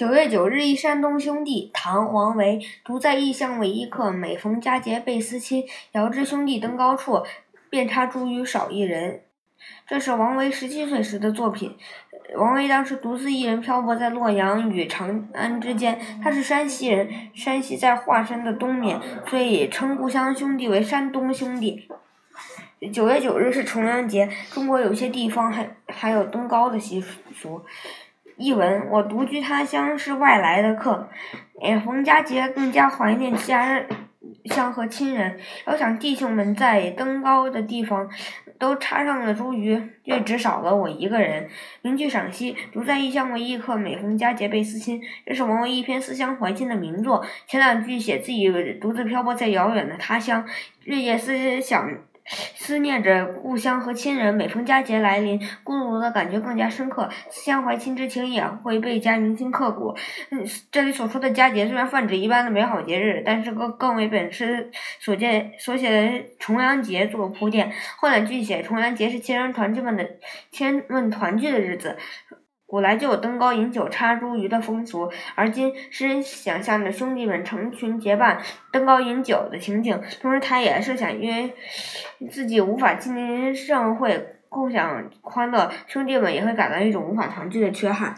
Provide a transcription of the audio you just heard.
九月九日忆山东兄弟，唐·王维。独在异乡为异客，每逢佳节倍思亲。遥知兄弟登高处，遍插茱萸少一人。这是王维十七岁时的作品。王维当时独自一人漂泊在洛阳与长安之间。他是山西人，山西在华山的东面，所以称故乡兄弟为山东兄弟。九月九日是重阳节，中国有些地方还还有登高的习俗。译文：我独居他乡，是外来的客。每逢佳节，更加怀念家乡和亲人。遥想弟兄们在登高的地方都插上了茱萸，却只少了我一个人。名句赏析：独在异乡为异客，每逢佳节倍思亲。这是王维一篇思乡怀亲的名作。前两句写自己独自漂泊在遥远的他乡，日夜思想。思念着故乡和亲人，每逢佳节来临，孤独的感觉更加深刻，思乡怀亲之情也会倍加铭心刻骨。嗯，这里所说的佳节虽然泛指一般的美好节日，但是更更为本诗所见所写的重阳节做铺垫。后两句写重阳节是亲人团聚们的亲们团聚的日子。古来就有登高饮酒、插茱萸的风俗，而今诗人想象着兄弟们成群结伴登高饮酒的情景，同时他也设想，因为自己无法亲临盛会共享欢乐，兄弟们也会感到一种无法团聚的缺憾。